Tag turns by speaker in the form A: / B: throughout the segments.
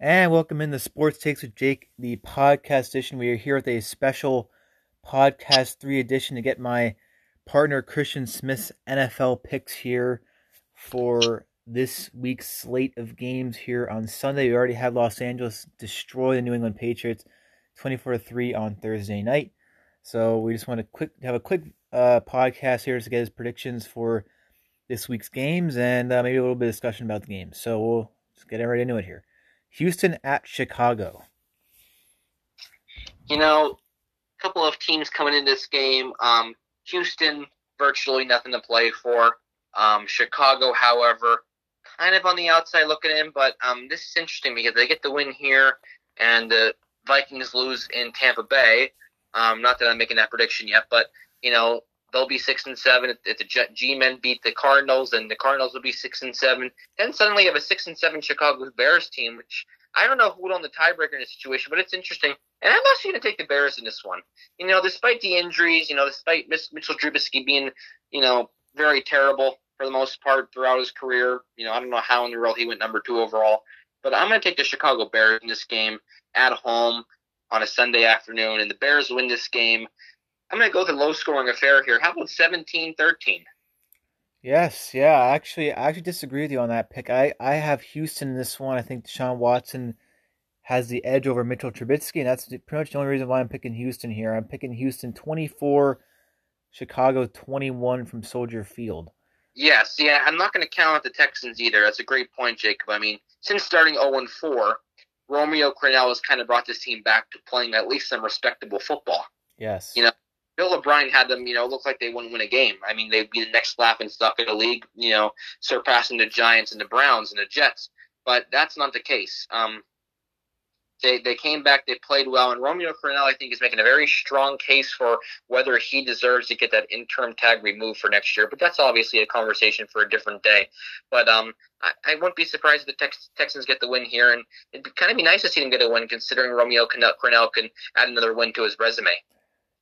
A: And welcome in the Sports Takes with Jake, the podcast edition. We are here with a special podcast three edition to get my partner Christian Smith's NFL picks here for this week's slate of games here on Sunday. We already had Los Angeles destroy the New England Patriots 24 3 on Thursday night. So we just want to quick have a quick uh, podcast here to get his predictions for this week's games and uh, maybe a little bit of discussion about the games. So we'll just get right into it here. Houston at Chicago.
B: You know, a couple of teams coming in this game. Um, Houston, virtually nothing to play for. Um, Chicago, however, kind of on the outside looking in, but um, this is interesting because they get the win here, and the Vikings lose in Tampa Bay. Um, not that I'm making that prediction yet, but you know they'll be six and seven. If the G-men beat the Cardinals, then the Cardinals will be six and seven. Then suddenly you have a six and seven Chicago Bears team, which I don't know who would own the tiebreaker in this situation, but it's interesting. And I'm actually going to take the Bears in this one. You know, despite the injuries, you know, despite Mitchell Trubisky being, you know, very terrible for the most part throughout his career. You know, I don't know how in the world he went number two overall, but I'm going to take the Chicago Bears in this game at home on a Sunday afternoon, and the Bears win this game I'm going to go with a low scoring affair here. How about 17 13?
A: Yes, yeah. Actually, I actually disagree with you on that pick. I, I have Houston in this one. I think Deshaun Watson has the edge over Mitchell Trubisky, and that's pretty much the only reason why I'm picking Houston here. I'm picking Houston 24, Chicago 21 from Soldier Field.
B: Yes, yeah. I'm not going to count out the Texans either. That's a great point, Jacob. I mean, since starting 0 4, Romeo Crennel has kind of brought this team back to playing at least some respectable football.
A: Yes.
B: You know, Bill O'Brien had them, you know, look like they wouldn't win a game. I mean, they'd be the next laughing stock in the league, you know, surpassing the Giants and the Browns and the Jets. But that's not the case. Um, they they came back, they played well, and Romeo Crennel, I think, is making a very strong case for whether he deserves to get that interim tag removed for next year. But that's obviously a conversation for a different day. But um, I, I wouldn't be surprised if the Tex- Texans get the win here, and it'd kind of be nice to see them get a win, considering Romeo Crennel can add another win to his resume.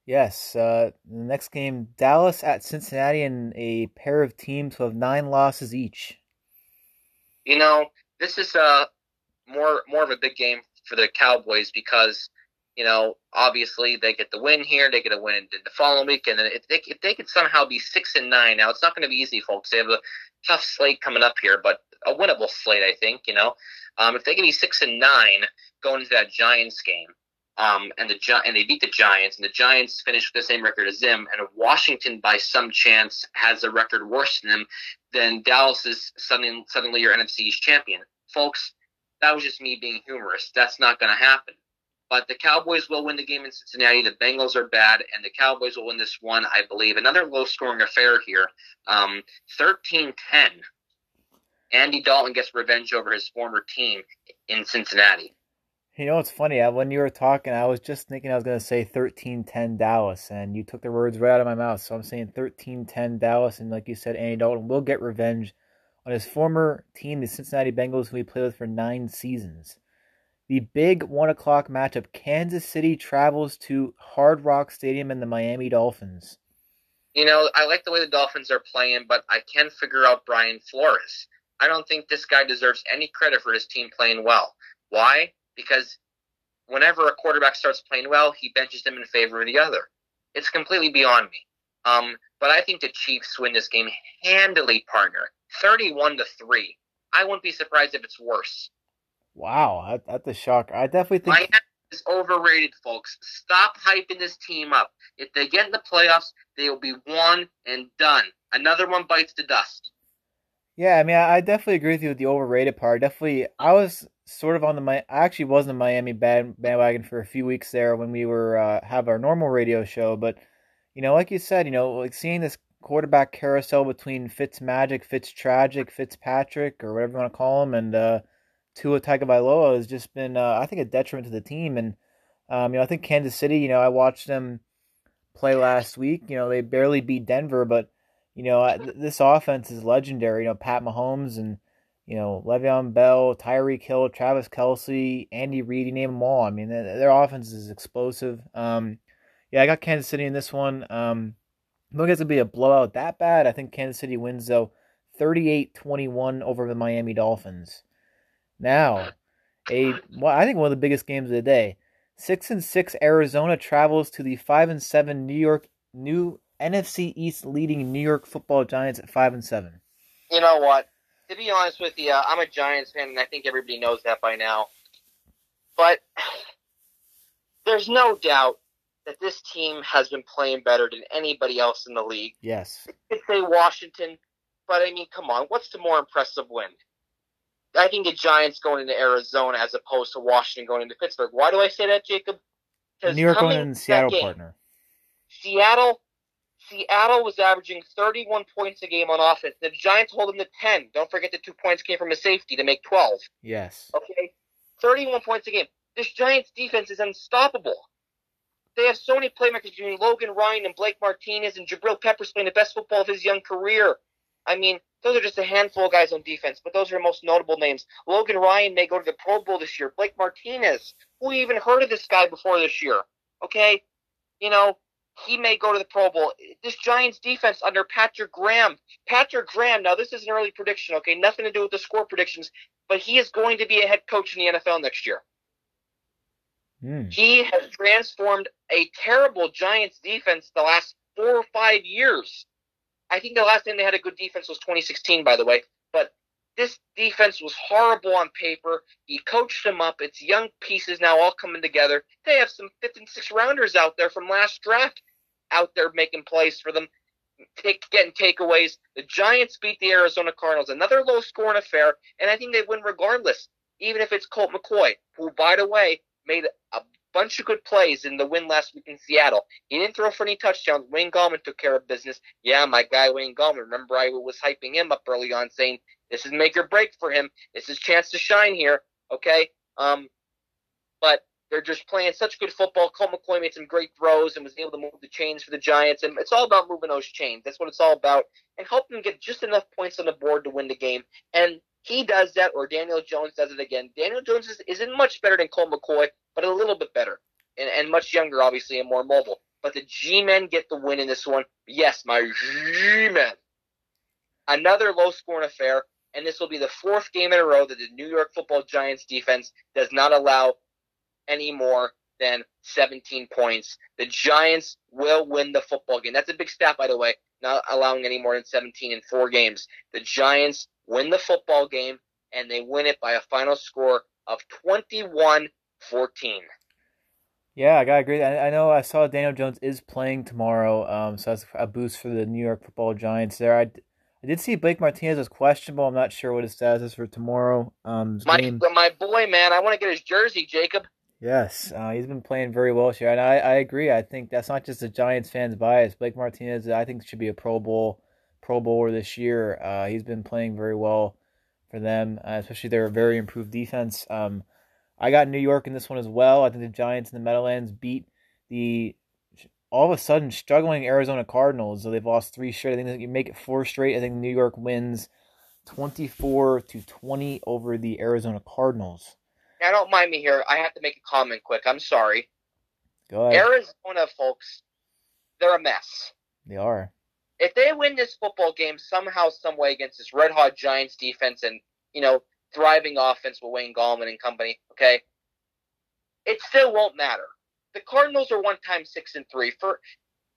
A: Yes, uh, the next game, Dallas at Cincinnati, and a pair of teams who have nine losses each.
B: You know, this is a more more of a big game for the Cowboys because you know obviously they get the win here, they get a win in the following week, and if they if they could somehow be six and nine, now it's not going to be easy, folks. They have a tough slate coming up here, but a winnable slate, I think. You know, um, if they can be six and nine going into that Giants game um, and the and they beat the Giants, and the Giants finished with the same record as them. And Washington, by some chance, has a record worse than them, then Dallas is suddenly suddenly your NFC East champion, folks. That was just me being humorous. That's not going to happen. But the Cowboys will win the game in Cincinnati. The Bengals are bad, and the Cowboys will win this one, I believe. Another low-scoring affair here, um, 13-10. Andy Dalton gets revenge over his former team in Cincinnati.
A: You know, it's funny. When you were talking, I was just thinking I was going to say 13-10 Dallas, and you took the words right out of my mouth. So I'm saying 13-10 Dallas, and like you said, Andy Dalton will get revenge on his former team, the Cincinnati Bengals, who he played with for nine seasons. The big 1 o'clock matchup, Kansas City travels to Hard Rock Stadium and the Miami Dolphins.
B: You know, I like the way the Dolphins are playing, but I can figure out Brian Flores. I don't think this guy deserves any credit for his team playing well. Why? Because whenever a quarterback starts playing well, he benches him in favor of the other. It's completely beyond me. Um, but I think the Chiefs win this game handily, partner, thirty-one to three. I wouldn't be surprised if it's worse.
A: Wow, that's a shock. I definitely think
B: Miami is overrated, folks. Stop hyping this team up. If they get in the playoffs, they will be one and done. Another one bites the dust.
A: Yeah, I mean, I definitely agree with you with the overrated part. Definitely, I was sort of on the I actually was in the Miami band, bandwagon for a few weeks there when we were uh, have our normal radio show. But you know, like you said, you know, like seeing this quarterback carousel between Fitz Magic, Fitz Tragic, Fitzpatrick, or whatever you want to call him, and uh, Tua Tagovailoa has just been, uh, I think, a detriment to the team. And um, you know, I think Kansas City. You know, I watched them play last week. You know, they barely beat Denver, but you know, this offense is legendary. You know, Pat Mahomes and you know Le'Veon Bell, Tyreek Hill, Travis Kelce, Andy Reid. You name them all. I mean, their offense is explosive. Um, yeah, I got Kansas City in this one. Um, I don't think it's gonna be a blowout that bad. I think Kansas City wins though, 38-21 over the Miami Dolphins. Now, A well, I think one of the biggest games of the day. Six and six Arizona travels to the five and seven New York new NFC East leading New York Football Giants at five and seven.
B: You know what? To be honest with you, I'm a Giants fan, and I think everybody knows that by now. But there's no doubt that this team has been playing better than anybody else in the league.
A: Yes.
B: You could say Washington, but I mean, come on, what's the more impressive win? I think the Giants going into Arizona as opposed to Washington going into Pittsburgh. Why do I say that, Jacob?
A: New York going in Seattle game, partner.
B: Seattle Seattle was averaging 31 points a game on offense. The Giants hold them to 10. Don't forget the two points came from a safety to make 12.
A: Yes.
B: Okay? 31 points a game. This Giants defense is unstoppable. They have so many playmakers between Logan Ryan and Blake Martinez and Jabril Peppers playing the best football of his young career. I mean, those are just a handful of guys on defense, but those are the most notable names. Logan Ryan may go to the Pro Bowl this year. Blake Martinez, who even heard of this guy before this year? Okay? You know, he may go to the Pro Bowl. This Giants defense under Patrick Graham. Patrick Graham, now this is an early prediction, okay? Nothing to do with the score predictions, but he is going to be a head coach in the NFL next year.
A: Mm.
B: He has transformed a terrible Giants defense the last four or five years. I think the last time they had a good defense was 2016, by the way. But this defense was horrible on paper. He coached them up. It's young pieces now all coming together. They have some fifth and sixth rounders out there from last draft out there making plays for them, take, getting takeaways. The Giants beat the Arizona Cardinals, another low scoring affair, and I think they win regardless, even if it's Colt McCoy, who, by the way, made a bunch of good plays in the win last week in Seattle. He didn't throw for any touchdowns. Wayne Gallman took care of business. Yeah, my guy Wayne Gallman. Remember, I was hyping him up early on, saying this is make or break for him. This is chance to shine here. Okay. Um, but they're just playing such good football. Colt McCoy made some great throws and was able to move the chains for the Giants. And it's all about moving those chains. That's what it's all about. And help them get just enough points on the board to win the game. And he does that, or Daniel Jones does it again. Daniel Jones is, isn't much better than Colt McCoy, but a little bit better and, and much younger, obviously, and more mobile. But the G men get the win in this one. Yes, my G men. Another low scoring affair, and this will be the fourth game in a row that the New York Football Giants defense does not allow any more than 17 points. The Giants will win the football game. That's a big stat, by the way, not allowing any more than 17 in four games. The Giants win the football game, and they win it by a final score of 21 14.
A: Yeah, I gotta agree. I, I know I saw Daniel Jones is playing tomorrow, um, so that's a boost for the New York Football Giants. There, I, I did see Blake Martinez was questionable. I'm not sure what his status is for tomorrow. Um,
B: my
A: game.
B: my boy, man, I want to get his jersey, Jacob.
A: Yes, uh, he's been playing very well this year, and I, I agree. I think that's not just the Giants fans' bias. Blake Martinez, I think, should be a Pro Bowl Pro Bowler this year. Uh, he's been playing very well for them, uh, especially their very improved defense. Um, I got New York in this one as well. I think the Giants and the Meadowlands beat the all of a sudden struggling Arizona Cardinals. So they've lost three straight. I think can make it four straight. I think New York wins 24 to 20 over the Arizona Cardinals.
B: Now, don't mind me here. I have to make a comment quick. I'm sorry.
A: Go ahead.
B: Arizona, folks, they're a mess.
A: They are.
B: If they win this football game somehow, some way against this red hot Giants defense and, you know, thriving offense with Wayne Gallman and company, okay, it still won't matter. The Cardinals are one time six and three. For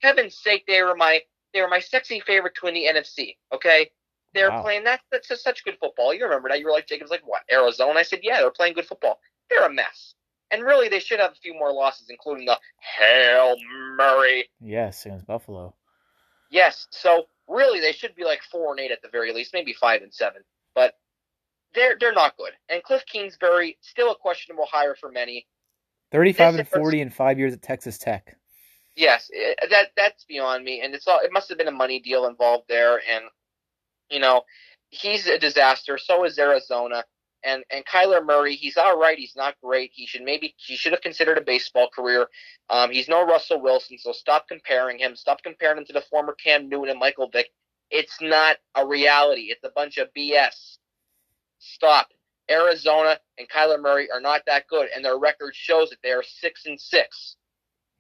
B: heaven's sake, they were my they were my sexy favorite to win the NFC. Okay, they're wow. playing that that's just such good football. You remember that? You were like Jacob's like what Arizona? I said yeah, they're playing good football. They're a mess. And really, they should have a few more losses, including the Hail Murray.
A: Yes, against Buffalo.
B: Yes, so really, they should be like four and eight at the very least, maybe five and seven. But they're they're not good. And Cliff Kingsbury still a questionable hire for many.
A: Thirty-five this and forty in five years at Texas Tech.
B: Yes, it, that that's beyond me, and it's all. It must have been a money deal involved there, and you know, he's a disaster. So is Arizona, and and Kyler Murray. He's all right. He's not great. He should maybe he should have considered a baseball career. Um, he's no Russell Wilson, so stop comparing him. Stop comparing him to the former Cam Newton and Michael Vick. It's not a reality. It's a bunch of BS. Stop. Arizona and Kyler Murray are not that good, and their record shows that they are six and six.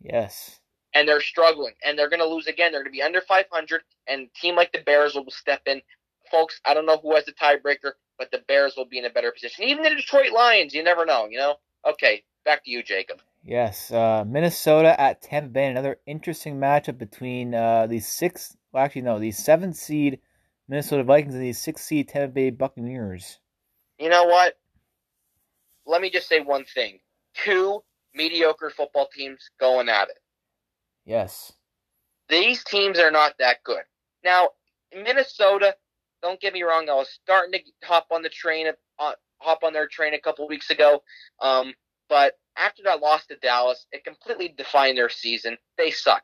A: Yes.
B: And they're struggling, and they're going to lose again. They're going to be under 500, and a team like the Bears will step in. Folks, I don't know who has the tiebreaker. but the Bears will be in a better position. Even the Detroit Lions, you never know, you know? Okay, back to you, Jacob.
A: Yes, uh, Minnesota at Tampa Bay, another interesting matchup between uh, the six, well, actually, no, the seventh seed Minnesota Vikings and the six seed Tampa Bay Buccaneers.
B: You know what? Let me just say one thing. Two mediocre football teams going at it.
A: Yes.
B: These teams are not that good. Now, Minnesota, don't get me wrong, I was starting to hop on the train, uh, hop on their train a couple weeks ago. Um, but after that loss to Dallas, it completely defined their season. They suck.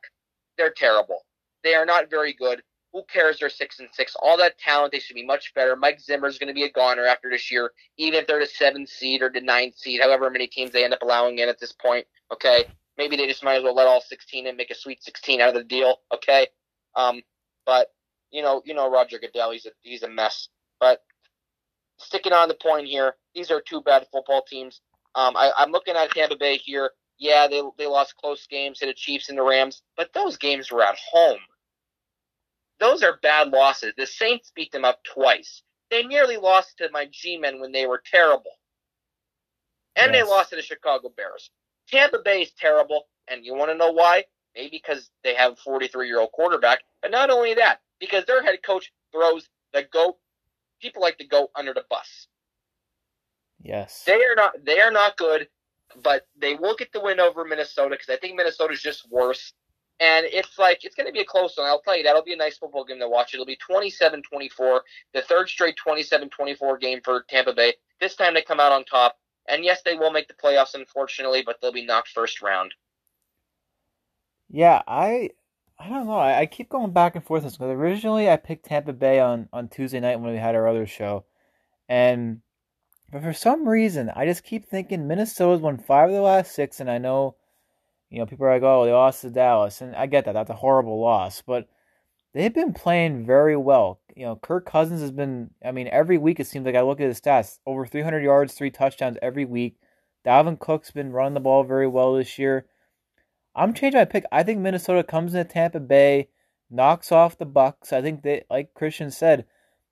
B: They're terrible. They are not very good. Who cares? They're six and six. All that talent, they should be much better. Mike Zimmer is going to be a goner after this year, even if they're the seventh seed or the ninth seed, however many teams they end up allowing in at this point. Okay, maybe they just might as well let all sixteen and make a sweet sixteen out of the deal. Okay, um, but you know, you know, Roger Goodell, he's a he's a mess. But sticking on the point here, these are two bad football teams. Um, I, I'm looking at Tampa Bay here. Yeah, they they lost close games to the Chiefs and the Rams, but those games were at home. Those are bad losses. The Saints beat them up twice. They nearly lost to my G-men when they were terrible. And yes. they lost to the Chicago Bears. Tampa Bay is terrible, and you want to know why? Maybe because they have a 43 year old quarterback, but not only that, because their head coach throws the goat. People like the goat under the bus.
A: Yes,
B: they are not. They are not good, but they will get the win over Minnesota because I think Minnesota is just worse. And it's like it's going to be a close one. I'll tell you that'll be a nice football game to watch. It'll be 27-24, the third straight 27-24 game for Tampa Bay. This time they come out on top. And yes, they will make the playoffs, unfortunately, but they'll be knocked first round.
A: Yeah, I I don't know. I, I keep going back and forth because originally I picked Tampa Bay on, on Tuesday night when we had our other show, and but for some reason I just keep thinking Minnesota's won five of the last six, and I know, you know, people are like, oh, they lost to Dallas, and I get that. That's a horrible loss, but they've been playing very well. You know, Kirk Cousins has been. I mean, every week it seems like I look at his stats: over 300 yards, three touchdowns every week. Dalvin Cook's been running the ball very well this year. I'm changing my pick. I think Minnesota comes into Tampa Bay, knocks off the Bucs. I think that, like Christian said,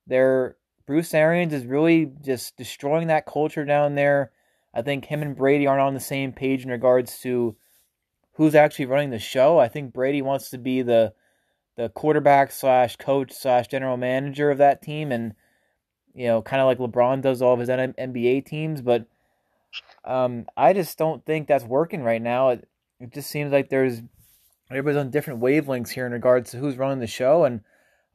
A: their Bruce Arians is really just destroying that culture down there. I think him and Brady aren't on the same page in regards to who's actually running the show. I think Brady wants to be the the quarterback slash coach slash general manager of that team, and you know, kind of like LeBron does all of his NBA teams. But um, I just don't think that's working right now. It just seems like there's everybody's on different wavelengths here in regards to who's running the show, and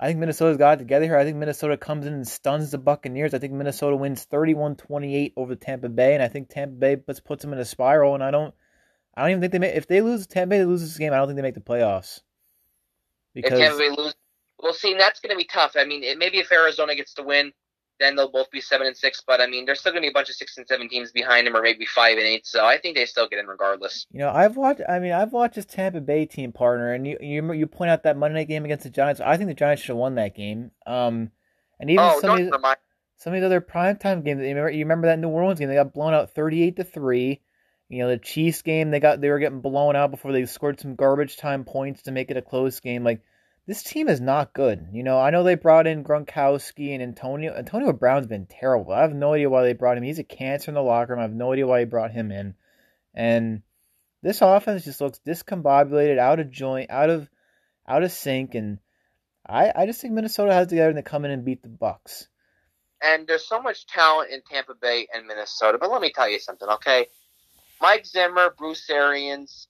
A: I think Minnesota's got it together here. I think Minnesota comes in and stuns the Buccaneers. I think Minnesota wins 31-28 over Tampa Bay, and I think Tampa Bay puts puts them in a spiral. And I don't, I don't even think they make. If they lose Tampa Bay loses this game, I don't think they make the playoffs.
B: Because if Tampa Bay lose, well, see, that's going to be tough. I mean, it, maybe if Arizona gets to win, then they'll both be seven and six. But I mean, there's still going to be a bunch of six and seven teams behind them, or maybe five and eight. So I think they still get in regardless.
A: You know, I've watched. I mean, I've watched this Tampa Bay team partner, and you you you point out that Monday night game against the Giants. I think the Giants should have won that game. Um, and even oh, some, of these, some of these other primetime games. You remember, you remember that New Orleans game? They got blown out thirty-eight to three. You know, the Chiefs game, they got they were getting blown out before they scored some garbage time points to make it a close game. Like this team is not good. You know, I know they brought in Gronkowski and Antonio. Antonio Brown's been terrible. I have no idea why they brought him. He's a cancer in the locker room. I have no idea why he brought him in. And this offense just looks discombobulated, out of joint, out of out of sync, and I I just think Minnesota has together to come in and beat the Bucs.
B: And there's so much talent in Tampa Bay and Minnesota. But let me tell you something, okay? Mike Zimmer, Bruce Arians,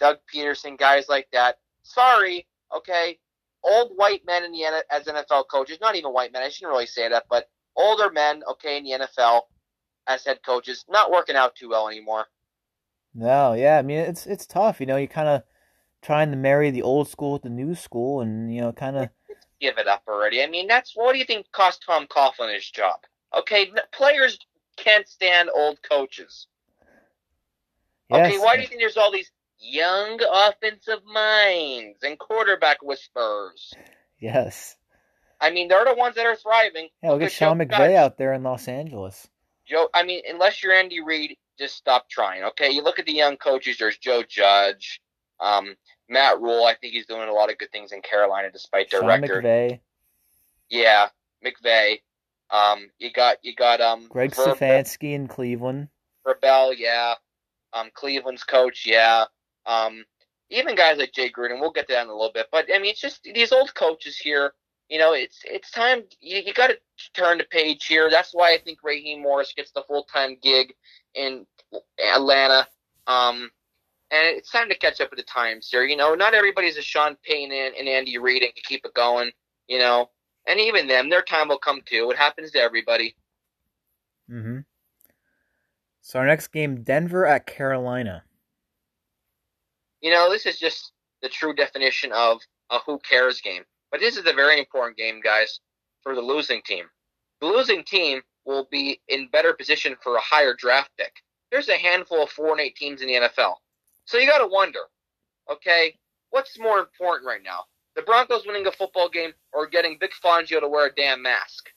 B: Doug Pederson, guys like that. Sorry, okay, old white men in the as NFL coaches, not even white men, I shouldn't really say that, but older men, okay, in the NFL as head coaches, not working out too well anymore.
A: No, yeah, I mean it's it's tough, you know. you're kind of trying to marry the old school with the new school, and you know, kind of
B: give it up already. I mean, that's what do you think cost Tom Coughlin his job? Okay, players can't stand old coaches. Yes. Okay, why do you think there's all these young offensive minds and quarterback whispers.
A: Yes.
B: I mean, they're the ones that are thriving.
A: Yeah, look, at Sean McVay out there in Los Angeles.
B: Joe, I mean, unless you're Andy Reid, just stop trying. Okay, you look at the young coaches. There's Joe Judge, um, Matt Rhule. I think he's doing a lot of good things in Carolina despite their
A: Sean
B: record.
A: McVay.
B: Yeah, McVay. Um, you got you got um
A: Greg
B: Ver-
A: Stefanski in Cleveland.
B: Rebel, yeah. Um, Cleveland's coach, yeah. Um, even guys like Jay Gruden. We'll get to that in a little bit, but I mean, it's just these old coaches here. You know, it's it's time. You, you got to turn the page here. That's why I think Raheem Morris gets the full time gig in Atlanta. Um, and it's time to catch up with the times here. You know, not everybody's a Sean Payton and, and Andy Reid and can keep it going. You know, and even them, their time will come too. It happens to everybody.
A: Mm-hmm. So our next game, Denver at Carolina.
B: You know, this is just the true definition of a who cares game. But this is a very important game, guys, for the losing team. The losing team will be in better position for a higher draft pick. There's a handful of four and eight teams in the NFL. So you got to wonder, okay, what's more important right now? The Broncos winning a football game or getting Vic Fangio to wear a damn mask?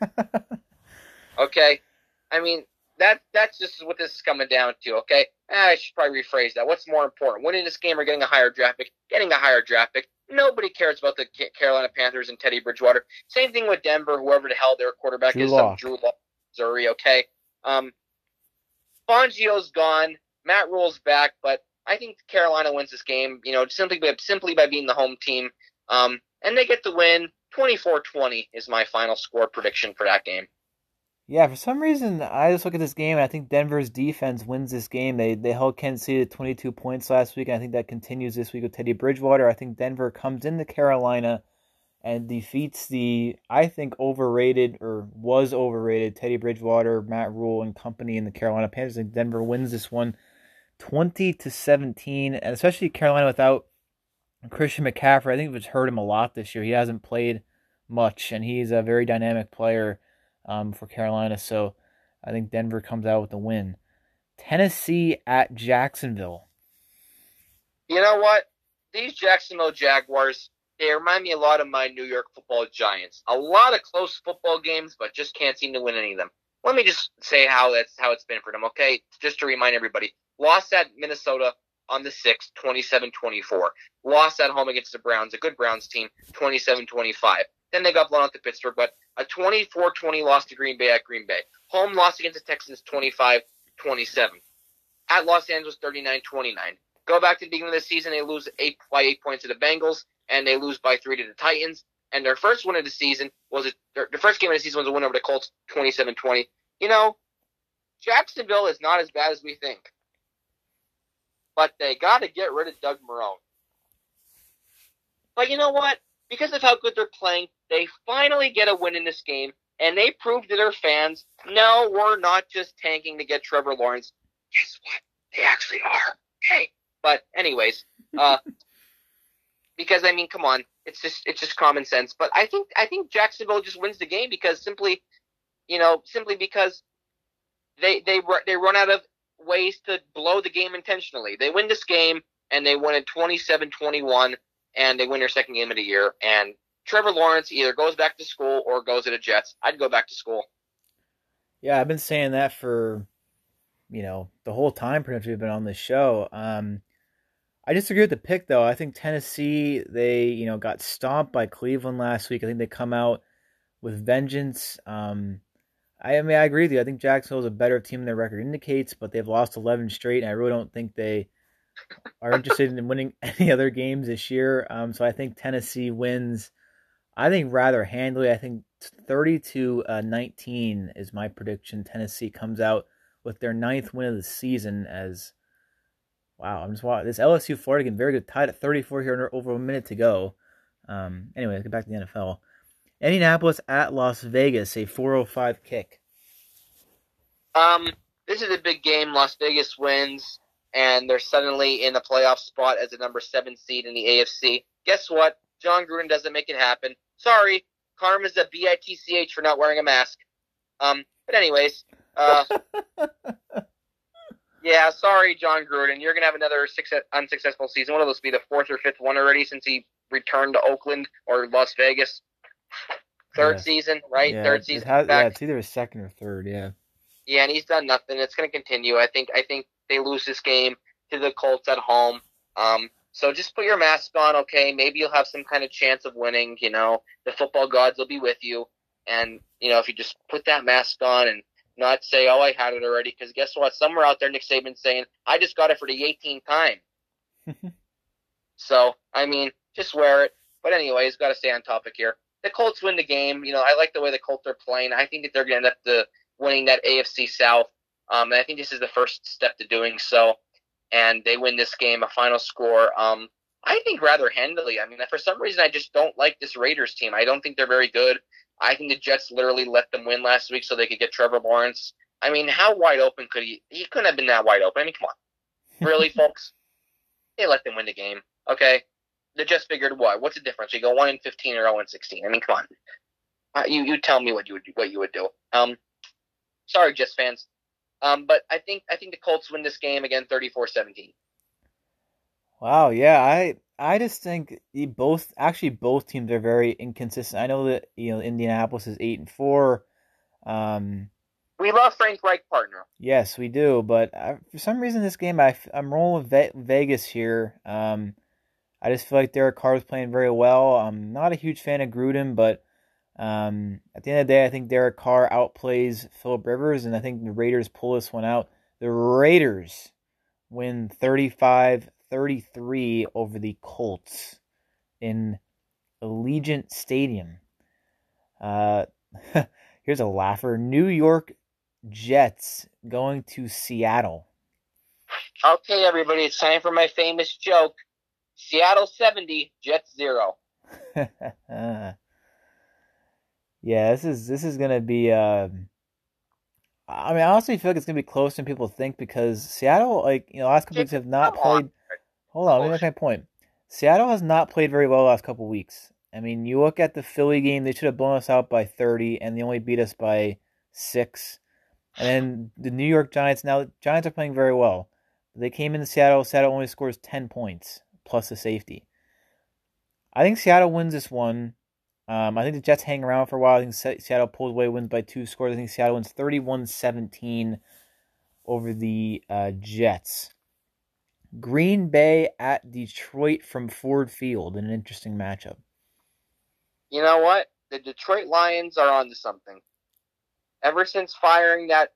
B: okay? I mean, that that's just what this is coming down to, okay? Eh, I should probably rephrase that. What's more important, winning this game or getting a higher draft pick? Getting a higher draft pick. Nobody cares about the Carolina Panthers and Teddy Bridgewater. Same thing with Denver, whoever the hell their quarterback
A: Drew
B: is. Drew Lock, Missouri, okay? Um, Fangio's gone. Matt Rhule's back, but I think Carolina wins this game, you know, simply by, simply by being the home team. Um, and they get the win. 24-20 is my final score prediction for that game.
A: Yeah, for some reason, I just look at this game and I think Denver's defense wins this game. They they held Kansas City to 22 points last week, and I think that continues this week with Teddy Bridgewater. I think Denver comes into Carolina and defeats the, I think, overrated or was overrated Teddy Bridgewater, Matt Rhule, and company in the Carolina Panthers. Think Denver wins this one 20 to 17, and especially Carolina without Christian McCaffrey. I think it's hurt him a lot this year. He hasn't played much, and he's a very dynamic player um, for Carolina. So I think Denver comes out with a win. Tennessee at Jacksonville.
B: You know what? These Jacksonville Jaguars, they remind me a lot of my New York football Giants. A lot of close football games, but just can't seem to win any of them. Let me just say how that's how it's been for them, okay? Just to remind everybody. Lost at Minnesota on the 6th, 27-24. Lost at home against the Browns, a good Browns team, 27-25. Then they got blown out to Pittsburgh, but a 24-20 loss to Green Bay at Green Bay. Home loss against the Texans 25-27. At Los Angeles 39-29. Go back to the beginning of the season, they lose eight by eight points to the Bengals, and they lose by three to the Titans. And their first win of the season was a, their, their first game of the season was a win over the Colts, 27-20. You know, Jacksonville is not as bad as we think, but they got to get rid of Doug Marrone. But you know what? Because of how good they're playing, they finally get a win in this game, and they prove to their fans, no, we're not just tanking to get Trevor Lawrence. Guess what? They actually are. Hey, but anyways, uh, because I mean, come on, it's just it's just common sense. But I think I think Jacksonville just wins the game because simply, you know, simply because they they they run out of ways to blow the game intentionally. They win this game and they win it 27-21 and they win their second game of the year. And Trevor Lawrence either goes back to school or goes to the Jets. I'd go back to school.
A: Yeah, I've been saying that for you know the whole time pretty much we've been on this show. Um, I disagree with the pick though. I think Tennessee they you know got stomped by Cleveland last week. I think they come out with vengeance. Um, I, I mean I agree with you. I think Jacksonville is a better team than their record indicates, but they've lost eleven straight, and I really don't think they are interested in winning any other games this year. Um, so I think Tennessee wins. I think rather handily. I think thirty to uh, nineteen is my prediction. Tennessee comes out with their ninth win of the season. As wow, I'm just watching this LSU Florida game. Very good, tied at 34 here, over a minute to go. Um, anyway, let's get back to the NFL. Indianapolis at Las Vegas, a 405 kick.
B: Um, this is a big game. Las Vegas wins, and they're suddenly in the playoff spot as a number seven seed in the AFC. Guess what? Jon Gruden doesn't make it happen. Sorry, Karma's a bitch for not wearing a mask. Um, but anyways, uh, yeah, sorry, Jon Gruden. You're gonna have another success, unsuccessful season. One of those be the fourth or fifth one already since he returned to Oakland or Las Vegas. Third
A: Yeah.
B: season, right?
A: Yeah,
B: Third
A: it
B: season
A: has-
B: back.
A: yeah, it's either a second or third. Yeah.
B: Yeah, and he's done nothing. It's going to continue. I think. I think they lose this game to the Colts at home. Um, so just put your mask on, okay? Maybe you'll have some kind of chance of winning. You know, the football gods will be with you. And you know, if you just put that mask on and not say, "Oh, I had it already," because guess what? Somewhere out there, Nick Saban's saying, "I just got it for the 18th time." so, I mean, just wear it. But anyways, got to stay on topic here. The Colts win the game. You know, I like the way the Colts are playing. I think that they're going to end up the, winning that AFC South. Um, and I think this is the first step to doing so. And they win this game, a final score. Um, I think rather handily. I mean, for some reason, I just don't like this Raiders team. I don't think they're very good. I think the Jets literally let them win last week so they could get Trevor Lawrence. I mean, how wide open could he? He couldn't have been that wide open. I mean, come on, really, folks? They let them win the game. Okay, they just figured what? What's the difference? You go one in fifteen or zero in sixteen. I mean, come on. Uh, you you tell me what you would what you would do. Um, sorry, Jets fans. Um, but I think I think the Colts win this game again, 34-17.
A: Wow, yeah, I I just think both actually both teams are very inconsistent. I know that you know Indianapolis is eight and four. Um,
B: we love Frank Reich, partner.
A: Yes, we do, but I, for some reason this game I I'm rolling with Vegas here. Um, I just feel like Derek Carr is playing very well. I'm not a huge fan of Gruden, but um, at the end of the day, I think Derek Carr outplays Philip Rivers, and I think the Raiders pull this one out. The Raiders win 35 33 over the Colts in Allegiant Stadium. Uh, here's a laugher New York Jets going to Seattle.
B: Okay, everybody, it's time for my famous joke Seattle 70, Jets 0.
A: yeah, this is this is gonna be. Uh, I mean, I honestly feel like it's gonna be closer than people think because Seattle, like you know, last couple weeks have not played. On. Hold on, let me make my point. Seattle has not played very well the last couple weeks. I mean, you look at the Philly game; they should have blown us out by thirty, and they only beat us by six. And then the New York Giants. Now, the Giants are playing very well. They came into Seattle. Seattle only scores ten points plus the safety. I think Seattle wins this one. Um, I think the Jets hang around for a while. I think Seattle pulls away, wins by two scores. I think Seattle wins 31 17 over the uh, Jets. Green Bay at Detroit from Ford Field, an interesting matchup.
B: You know what? The Detroit Lions are onto something. Ever since firing that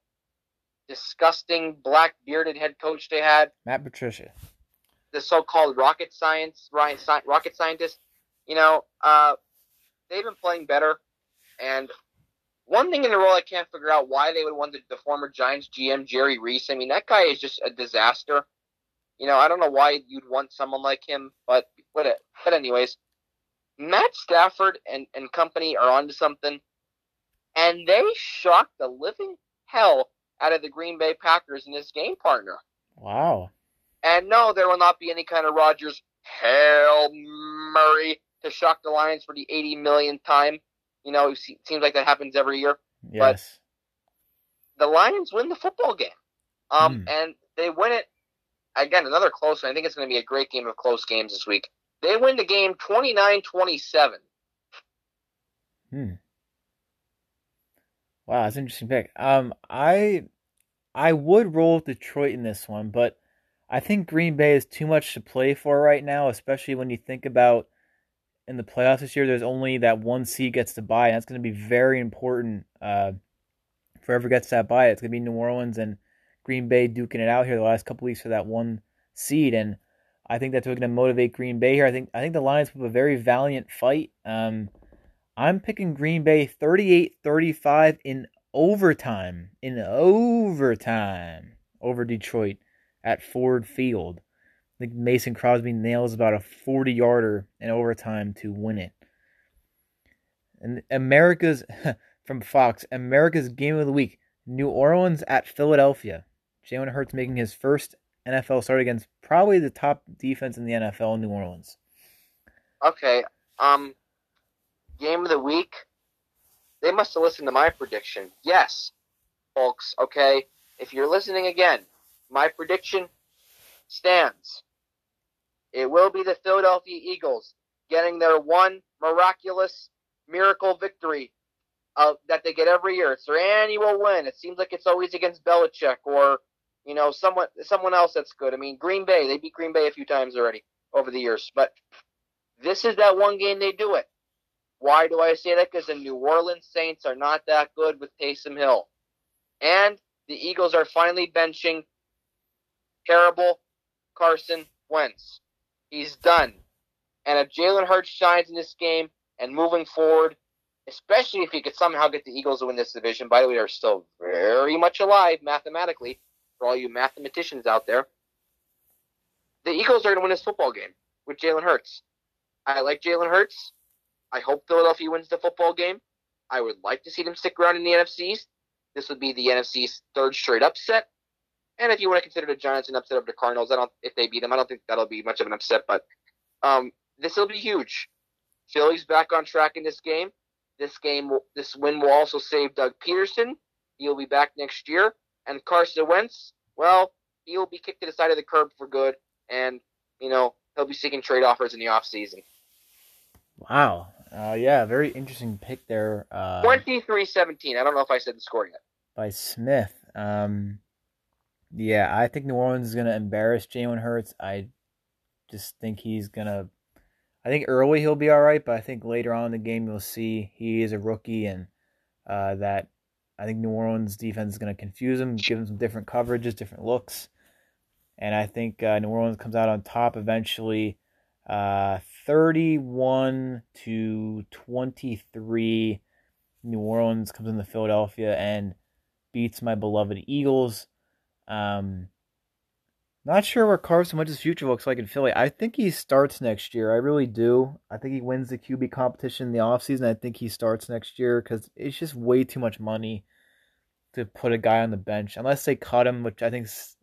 B: disgusting black bearded head coach they had,
A: Matt Patricia,
B: the so-called rocket science rocket scientist, you know, uh, they've been playing better. And one thing in the role I can't figure out why they would want the, the former Giants GM Jerry Reese. I mean, that guy is just a disaster. You know, I don't know why you'd want someone like him, but but but anyways, Matt Stafford and and company are onto something, and they shocked the living hell out of the Green Bay Packers in this game partner.
A: Wow.
B: And no, there will not be any kind of Rodgers Hail Murray to shock the Lions for the 80 millionth time. You know, it seems like that happens every year.
A: Yes.
B: But the Lions win the football game. Um, mm. And they win it, again, another close one. I think it's going to be a great game of close games this week. They win the game 29 27.
A: Hmm. Wow, that's an interesting pick. Um, I I would roll with Detroit in this one, but I think Green Bay is too much to play for right now, especially when you think about in the playoffs this year. There's only that one seed gets to buy, and that's going to be very important. Uh, whoever gets that buy, it's going to be New Orleans and Green Bay duking it out here the last couple weeks for that one seed, and I think that's going to motivate Green Bay here. I think I think the Lions put a very valiant fight. Um, I'm picking Green Bay 38-35 in overtime. In overtime over Detroit at Ford Field. Think Mason Crosby nails about a 40 yarder in overtime to win it. And America's, from Fox, America's game of the week New Orleans at Philadelphia. Jalen Hurts making his first NFL start against probably the top defense in the NFL New Orleans.
B: Okay. Um, game of the week. They must have listened to my prediction. Yes, folks. Okay. If you're listening again, my prediction stands. It will be the Philadelphia Eagles getting their one miraculous miracle victory uh, that they get every year. It's their annual win. It seems like it's always against Belichick or you know someone someone else that's good. I mean Green Bay. They beat Green Bay a few times already over the years, but this is that one game they do it. Why do I say that? Because the New Orleans Saints are not that good with Taysom Hill. And the Eagles are finally benching terrible Carson Wentz. He's done. And if Jalen Hurts shines in this game and moving forward, especially if he could somehow get the Eagles to win this division, by the way, they're still very much alive mathematically for all you mathematicians out there. The Eagles are going to win this football game with Jalen Hurts. I like Jalen Hurts. I hope Philadelphia wins the football game. I would like to see them stick around in the NFCs. This would be the NFC's third straight upset. And if you want to consider the Giants an upset of the Cardinals, I don't if they beat them, I don't think that'll be much of an upset. But um, this will be huge. Philly's back on track in this game. This game, this win will also save Doug Pederson. He'll be back next year. And Carson Wentz, well, he'll be kicked to the side of the curb for good, and you know he'll be seeking trade offers in the off season.
A: Wow. Uh, yeah, very interesting pick there. Uh,
B: 23-17. I don't know if I said the score yet.
A: By Smith. Um, yeah, I think New Orleans is going to embarrass Jalen Hurts. I just think he's going to. I think early he'll be all right, but I think later on in the game you'll see he is a rookie and uh, that I think New Orleans defense is going to confuse him, give him some different coverages, different looks. And I think uh, New Orleans comes out on top eventually uh, 31 to 23. New Orleans comes into Philadelphia and beats my beloved Eagles. Um, not sure where Carson Wentz's future looks like in Philly. I think he starts next year. I really do. I think he wins the QB competition in the offseason. I think he starts next year because it's just way too much money to put a guy on the bench unless they cut him, which I think is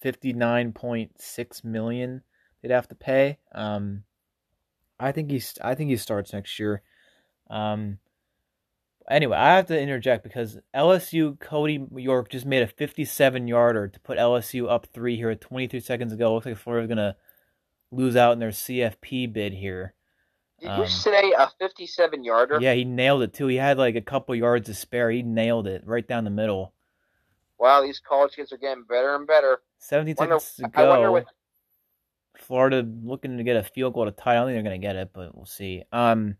A: fifty nine point six million they'd have to pay. Um, I think he's I think he starts next year. Um, anyway, I have to interject because LSU Cody York just made a 57 yarder to put LSU up three here 23 seconds ago. Looks like Florida's gonna lose out in their CFP bid here.
B: Did um, you say a 57 yarder?
A: Yeah, he nailed it too. He had like a couple yards to spare. He nailed it right down the middle.
B: Wow, these college kids are getting better and better.
A: 17 wonder, seconds to go. What... Florida looking to get a field goal to tie. I don't think they're gonna get it, but we'll see. Um,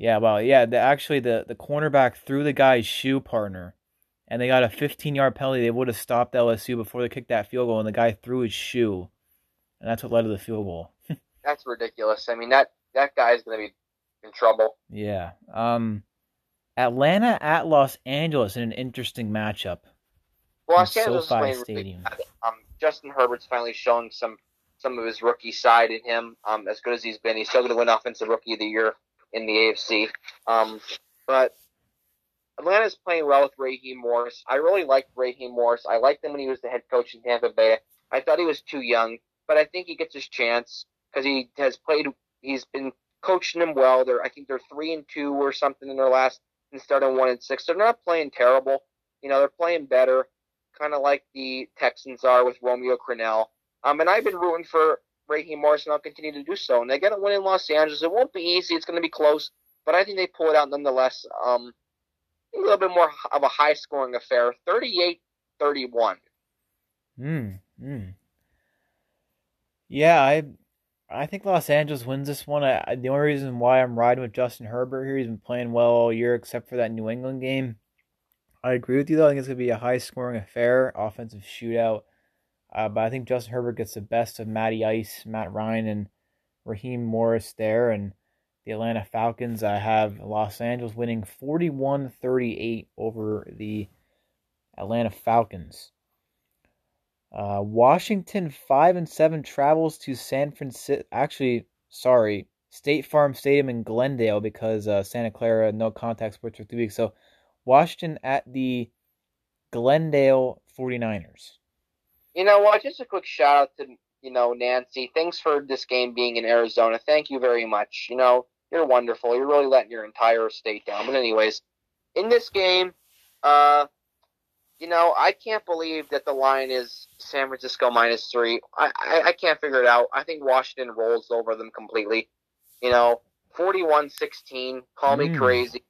A: yeah, well, yeah. The, actually, the the cornerback threw the guy's shoe partner, and they got a 15 yard penalty. They would have stopped LSU before they kicked that field goal, and the guy threw his shoe, and that's what led to the field goal.
B: that's ridiculous. I mean that that guy's gonna be in trouble.
A: Yeah. Um, Atlanta at Los Angeles in an interesting matchup.
B: Los Angeles SoFi Stadium. Really um, Justin Herbert's finally showing some some of his rookie side in him. Um, as good as he's been, he's still going to win Offensive Rookie of the Year in the AFC. Um, but Atlanta's playing well with Raheem Morris. I really liked Raheem Morris. I liked him when he was the head coach in Tampa Bay. I thought he was too young, but I think he gets his chance because he has played. He's been coaching them well. They're I think they're three and two or something in their last instead of one and six. They're not playing terrible. You know, they're playing better, kind of like the Texans are with Romeo Crennel. Um, and I've been rooting for Raheem Morris, and I'll continue to do so. And they get a win in Los Angeles. It won't be easy. It's going to be close, but I think they pull it out nonetheless. Um, a little bit more of a high scoring affair 38 31.
A: Hmm. Mm. Yeah, I I think Los Angeles wins this one. I, the only reason why I'm riding with Justin Herbert here, he's been playing well all year except for that New England game. I agree with you though. I think it's gonna be a high scoring affair, offensive shootout. Uh, but I think Justin Herbert gets the best of Matty Ice, Matt Ryan, and Raheem Morris there. And the Atlanta Falcons, I have Los Angeles winning 41 38 over the Atlanta Falcons. Uh, Washington, 5 and 7, travels to San Francisco. Actually, sorry, State Farm Stadium in Glendale because uh, Santa Clara, no contact sports for three weeks. So, Washington at the Glendale 49ers.
B: You know what? Just a quick shout out to you know Nancy. Thanks for this game being in Arizona. Thank you very much. You know you're wonderful. You're really letting your entire state down. But anyways, in this game, uh, you know I can't believe that the line is San Francisco minus three. I, I, I can't figure it out. I think Washington rolls over them completely. You know, 41-16. Call me mm. crazy.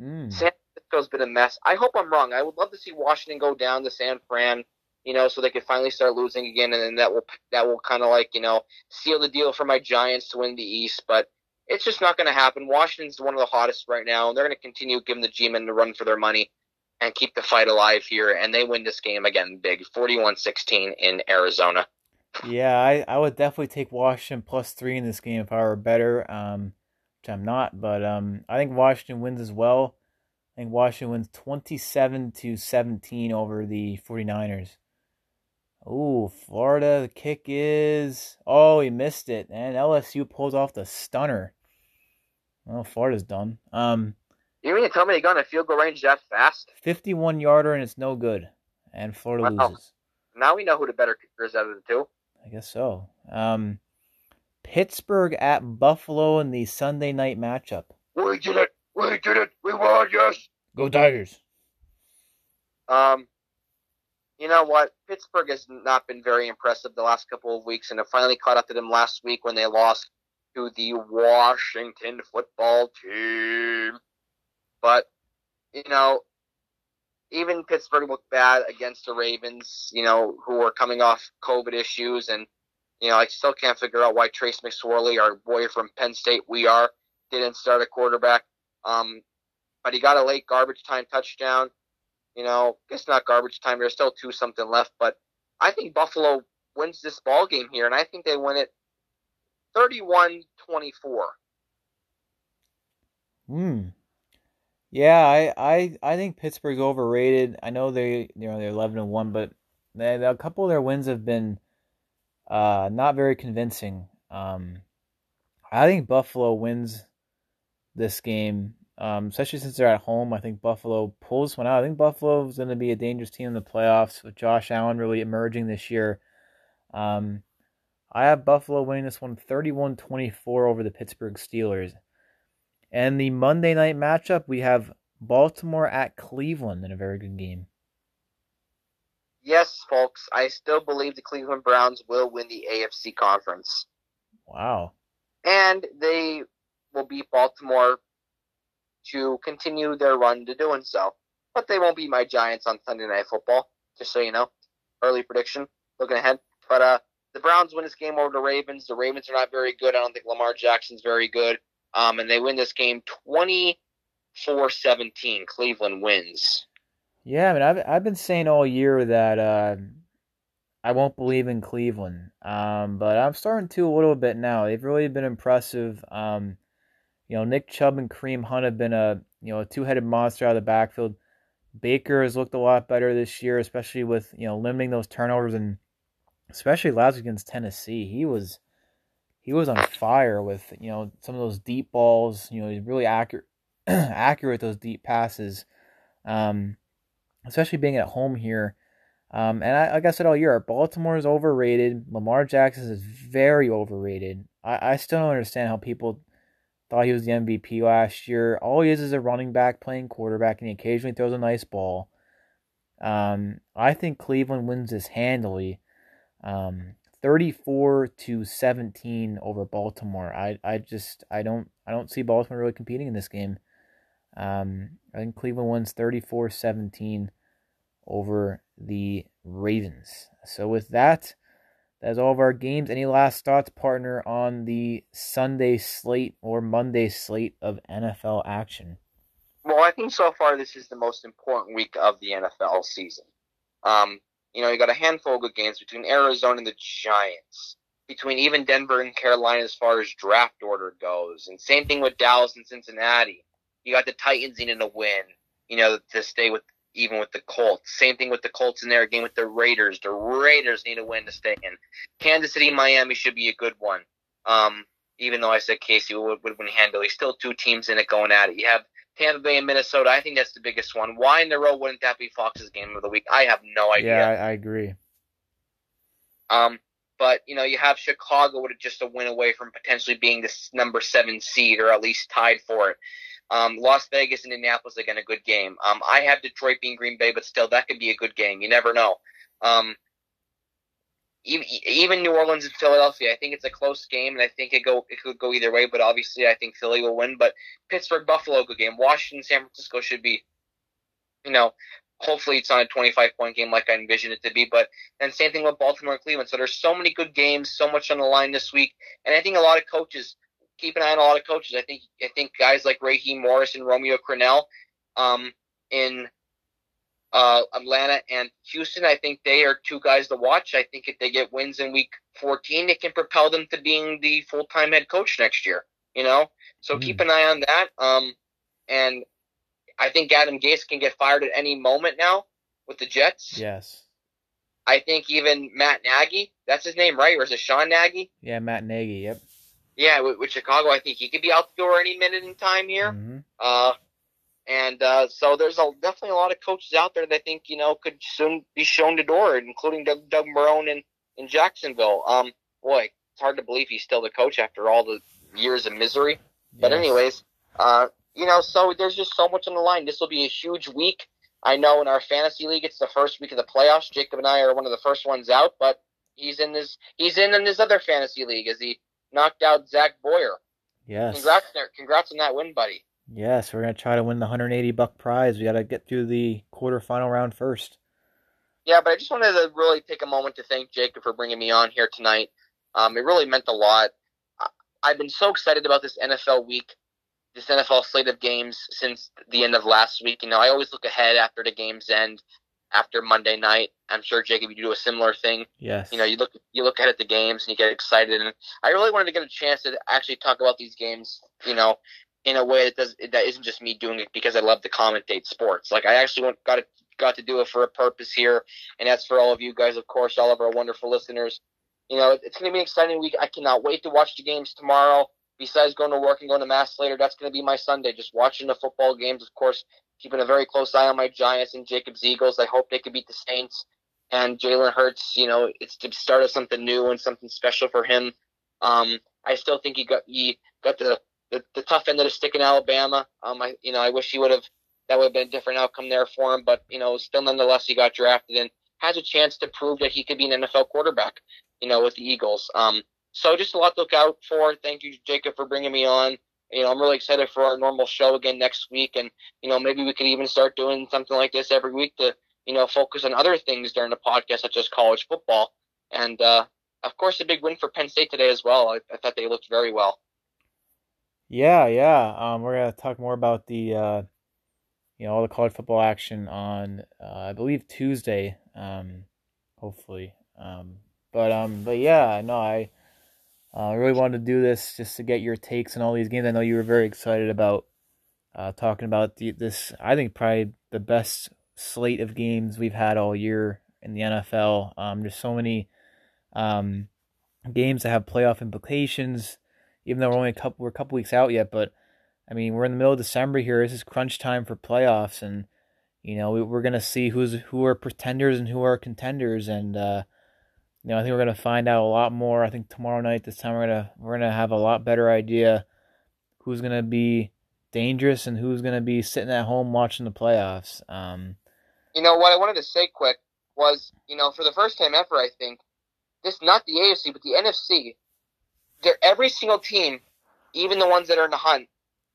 B: Mm. San Francisco's been a mess. I hope I'm wrong. I would love to see Washington go down to San Fran you know, so they could finally start losing again, and then that will that will kind of like you know seal the deal for my Giants to win the East. But it's just not going to happen. Washington's one of the hottest right now, and they're going to continue giving the G-men the run for their money and keep the fight alive here. And they win this game again big, 41-16 in Arizona.
A: Yeah, I, I would definitely take Washington plus three in this game if I were better, um, which I'm not. But um, I think Washington wins as well. I think Washington wins 27 to 17 over the 49ers. Oh, Florida, the kick is. Oh, he missed it. And LSU pulls off the stunner. Well, Florida's done. Um,
B: you mean to tell me they got a field goal range that fast?
A: 51 yarder, and it's no good. And Florida wow. loses.
B: Now we know who the better kicker is out of the two.
A: I guess so. Um, Pittsburgh at Buffalo in the Sunday night matchup.
B: We did it! We did it! We won, yes!
A: Go Tigers!
B: Um, you know what? Pittsburgh has not been very impressive the last couple of weeks, and it finally caught up to them last week when they lost to the Washington football team. But, you know, even Pittsburgh looked bad against the Ravens, you know, who were coming off COVID issues. And, you know, I still can't figure out why Trace McSorley, our boy from Penn State, we are, didn't start a quarterback. Um, but he got a late garbage time touchdown. You know, it's not garbage time. There's still two something left, but I think Buffalo wins this ball game here, and I think they win it 31-24.
A: Hmm. Yeah, I, I I think Pittsburgh's overrated. I know they you know they're eleven and one, but they, a couple of their wins have been uh, not very convincing. Um, I think Buffalo wins this game um, especially since they're at home. I think Buffalo pulls one out. I think Buffalo is going to be a dangerous team in the playoffs with Josh Allen really emerging this year. Um, I have Buffalo winning this one 31 24 over the Pittsburgh Steelers. And the Monday night matchup, we have Baltimore at Cleveland in a very good game.
B: Yes, folks, I still believe the Cleveland Browns will win the AFC conference.
A: Wow.
B: And they will beat Baltimore to continue their run to doing so. But they won't be my Giants on Sunday Night Football, just so you know. Early prediction, looking ahead. But uh, the Browns win this game over the Ravens. The Ravens are not very good. I don't think Lamar Jackson's very good. Um, and they win this game 24 17. Cleveland wins.
A: Yeah, I mean, I've, I've been saying all year that uh, I won't believe in Cleveland. Um, but I'm starting to a little bit now. They've really been impressive. Um, you know, Nick Chubb and Kareem Hunt have been a you know a two-headed monster out of the backfield. Baker has looked a lot better this year, especially with you know limiting those turnovers and especially last against Tennessee. He was he was on fire with you know some of those deep balls. You know, he's really accurate accurate those deep passes, um, especially being at home here. Um, and I, like I said all year, Baltimore is overrated. Lamar Jackson is very overrated. I, I still don't understand how people Thought he was the MVP last year. All he is is a running back playing quarterback, and he occasionally throws a nice ball. Um, I think Cleveland wins this handily, um, thirty-four to seventeen over Baltimore. I, I just I don't I don't see Baltimore really competing in this game. Um, I think Cleveland wins 34-17 over the Ravens. So with that, that's all of our games. Any last thoughts, partner, on the Sunday slate or Monday slate of NFL action?
B: Well, I think so far this is the most important week of the NFL season. Um, you know, you got a handful of good games between Arizona and the Giants, between even Denver and Carolina as far as draft order goes, and same thing with Dallas and Cincinnati. You got the Titans needing a win, you know, to stay with even with the Colts. Same thing with the Colts in there game with the Raiders. The Raiders need a win to stay in. Kansas City, Miami should be a good one. Um, even though I said Casey would, would win handily, still two teams in it going at it. You have Tampa Bay and Minnesota. I think that's the biggest one. Why in the row wouldn't that be Fox's game of the week? I have no idea.
A: Yeah, I, I agree.
B: Um, but you know, you have Chicago with just a win away from potentially being this number seven seed or at least tied for it. Um, Las Vegas and Indianapolis again a good game. Um, I have Detroit being Green Bay, but still that could be a good game. You never know. Um, even, even New Orleans and Philadelphia, I think it's a close game, and I think it go it could go either way. But obviously, I think Philly will win. But Pittsburgh Buffalo good game. Washington San Francisco should be, you know, hopefully it's not a 25 point game like I envisioned it to be. But then same thing with Baltimore and Cleveland. So there's so many good games, so much on the line this week, and I think a lot of coaches keep an eye on a lot of coaches. I think I think guys like Raheem Morris and Romeo Crennel um, in uh, Atlanta and Houston, I think they are two guys to watch. I think if they get wins in week 14, it can propel them to being the full time head coach next year. You know, so mm. keep an eye on that. Um, and I think Adam Gase can get fired at any moment now with the Jets.
A: Yes.
B: I think even Matt Nagy, that's his name, right? Or is it Sean Nagy?
A: Yeah, Matt Nagy. Yep.
B: Yeah, with, with Chicago, I think he could be out the door any minute in time here.
A: Mm-hmm.
B: Uh, and uh, so there's a, definitely a lot of coaches out there that I think you know could soon be shown the door, including Doug, Doug Marrone in, in Jacksonville. Um, boy, it's hard to believe he's still the coach after all the years of misery. Yes. But anyways, uh, you know, so there's just so much on the line. This will be a huge week. I know in our fantasy league, it's the first week of the playoffs. Jacob and I are one of the first ones out, but he's in this. He's in in his other fantasy league as he knocked out Zach Boyer.
A: Yes.
B: Congrats, congrats on that win, buddy.
A: Yes, we're gonna try to win the 180 buck prize. We got to get through the quarterfinal round first.
B: Yeah, but I just wanted to really take a moment to thank Jacob for bringing me on here tonight. Um, it really meant a lot. I've been so excited about this NFL week, this NFL slate of games since the end of last week. You know, I always look ahead after the games end, after Monday night. I'm sure Jacob, you do a similar thing.
A: Yes.
B: You know, you look you look ahead at the games and you get excited, and I really wanted to get a chance to actually talk about these games. You know, in a way that does that isn't just me doing it because I love to commentate sports. Like I actually went, got to, got to do it for a purpose here, and that's for all of you guys, of course, all of our wonderful listeners. You know, it's going to be an exciting week. I cannot wait to watch the games tomorrow. Besides going to work and going to mass later, that's going to be my Sunday, just watching the football games. Of course, keeping a very close eye on my Giants and Jacob's Eagles. I hope they can beat the Saints. And Jalen Hurts, you know, it's the start of something new and something special for him. Um, I still think he got he got the the, the tough end of the stick in Alabama. Um, I you know I wish he would have that would have been a different outcome there for him, but you know still nonetheless he got drafted and has a chance to prove that he could be an NFL quarterback. You know with the Eagles. Um, so just a lot to look out for. Thank you, Jacob, for bringing me on. You know, I'm really excited for our normal show again next week, and you know maybe we could even start doing something like this every week to you know focus on other things during the podcast, such as college football. And uh, of course, a big win for Penn State today as well. I, I thought they looked very well.
A: Yeah, yeah. Um, we're gonna talk more about the, uh, you know, all the college football action on, uh, I believe Tuesday. Um, hopefully. Um, but um, but yeah, no, I, uh, really wanted to do this just to get your takes on all these games. I know you were very excited about, uh, talking about the this. I think probably the best slate of games we've had all year in the NFL. Um, there's so many, um, games that have playoff implications even though we're only a couple we're a couple weeks out yet. But I mean, we're in the middle of December here. This is crunch time for playoffs, and you know we, are gonna see who's who are pretenders and who are contenders, and uh, you know I think we're gonna find out a lot more. I think tomorrow night, this time we're gonna we're gonna have a lot better idea who's gonna be dangerous and who's gonna be sitting at home watching the playoffs. Um,
B: you know what I wanted to say quick was you know for the first time ever, I think this not the AFC but the NFC they're, every single team, even the ones that are in the hunt,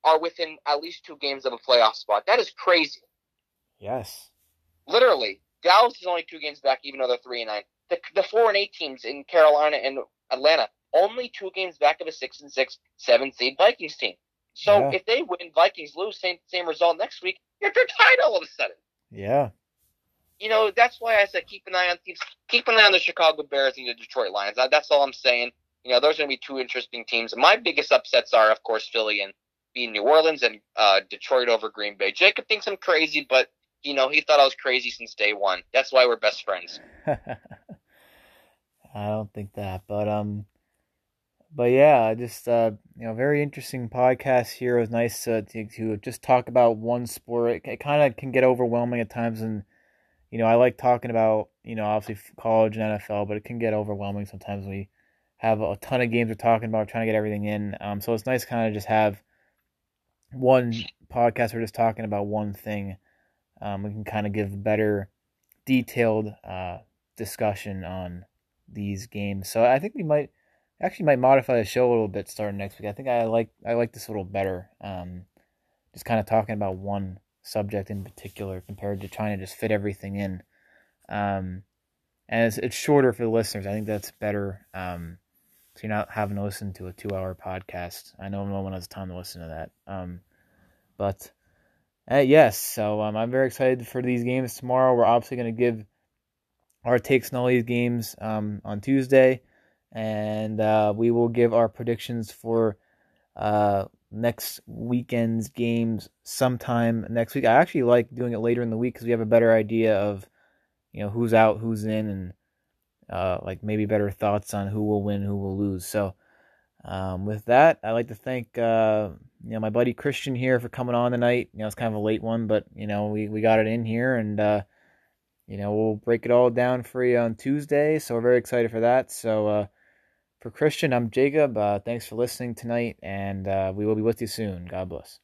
B: are within at least two games of a playoff spot. That is crazy.
A: Yes.
B: Literally, Dallas is only two games back, even though they're three and nine. The, the four and eight teams in Carolina and Atlanta only two games back of a six and six, seven seed Vikings team. So yeah. if they win, Vikings lose, same same result next week, you're tied all of a sudden.
A: Yeah.
B: You know that's why I said keep an eye on teams. Keep an eye on the Chicago Bears and the Detroit Lions. That's all I'm saying. You know, those are going to be two interesting teams. My biggest upsets are, of course, Philly and being New Orleans and uh, Detroit over Green Bay. Jacob thinks I'm crazy, but you know he thought I was crazy since day one. That's why we're best friends.
A: I don't think that, but um, but yeah, just uh, you know, very interesting podcast here. It was nice to to, to just talk about one sport. It, it kind of can get overwhelming at times, and you know, I like talking about you know obviously college and NFL, but it can get overwhelming sometimes. We have a ton of games we're talking about, trying to get everything in. Um, so it's nice kind of just have one podcast we're just talking about one thing. Um, we can kind of give a better, detailed uh, discussion on these games. So I think we might actually might modify the show a little bit starting next week. I think I like I like this a little better. Um, just kind of talking about one subject in particular compared to trying to just fit everything in. Um, and it's, it's shorter for the listeners. I think that's better. Um, so you're not having to listen to a two-hour podcast. I know no one has time to listen to that. Um, but uh, yes, so um, I'm very excited for these games tomorrow. We're obviously going to give our takes on all these games um, on Tuesday, and uh, we will give our predictions for uh, next weekend's games sometime next week. I actually like doing it later in the week because we have a better idea of you know who's out, who's in, and uh, like maybe better thoughts on who will win, who will lose. So, um, with that, I'd like to thank uh, you know my buddy Christian here for coming on tonight. You know, it's kind of a late one, but you know we we got it in here, and uh, you know we'll break it all down for you on Tuesday. So we're very excited for that. So uh, for Christian, I'm Jacob. Uh, thanks for listening tonight, and uh, we will be with you soon. God bless.